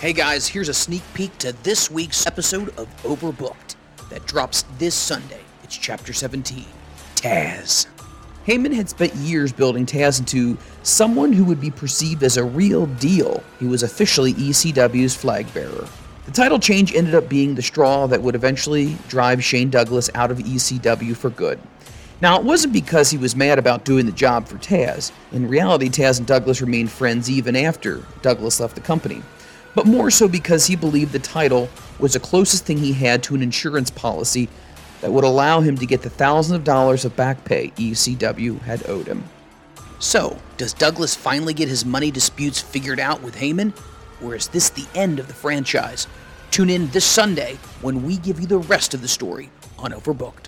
Hey guys, here's a sneak peek to this week's episode of Overbooked that drops this Sunday. It's chapter 17 Taz. Heyman had spent years building Taz into someone who would be perceived as a real deal. He was officially ECW's flag bearer. The title change ended up being the straw that would eventually drive Shane Douglas out of ECW for good. Now, it wasn't because he was mad about doing the job for Taz. In reality, Taz and Douglas remained friends even after Douglas left the company but more so because he believed the title was the closest thing he had to an insurance policy that would allow him to get the thousands of dollars of back pay ECW had owed him. So, does Douglas finally get his money disputes figured out with Heyman? Or is this the end of the franchise? Tune in this Sunday when we give you the rest of the story on Overbooked.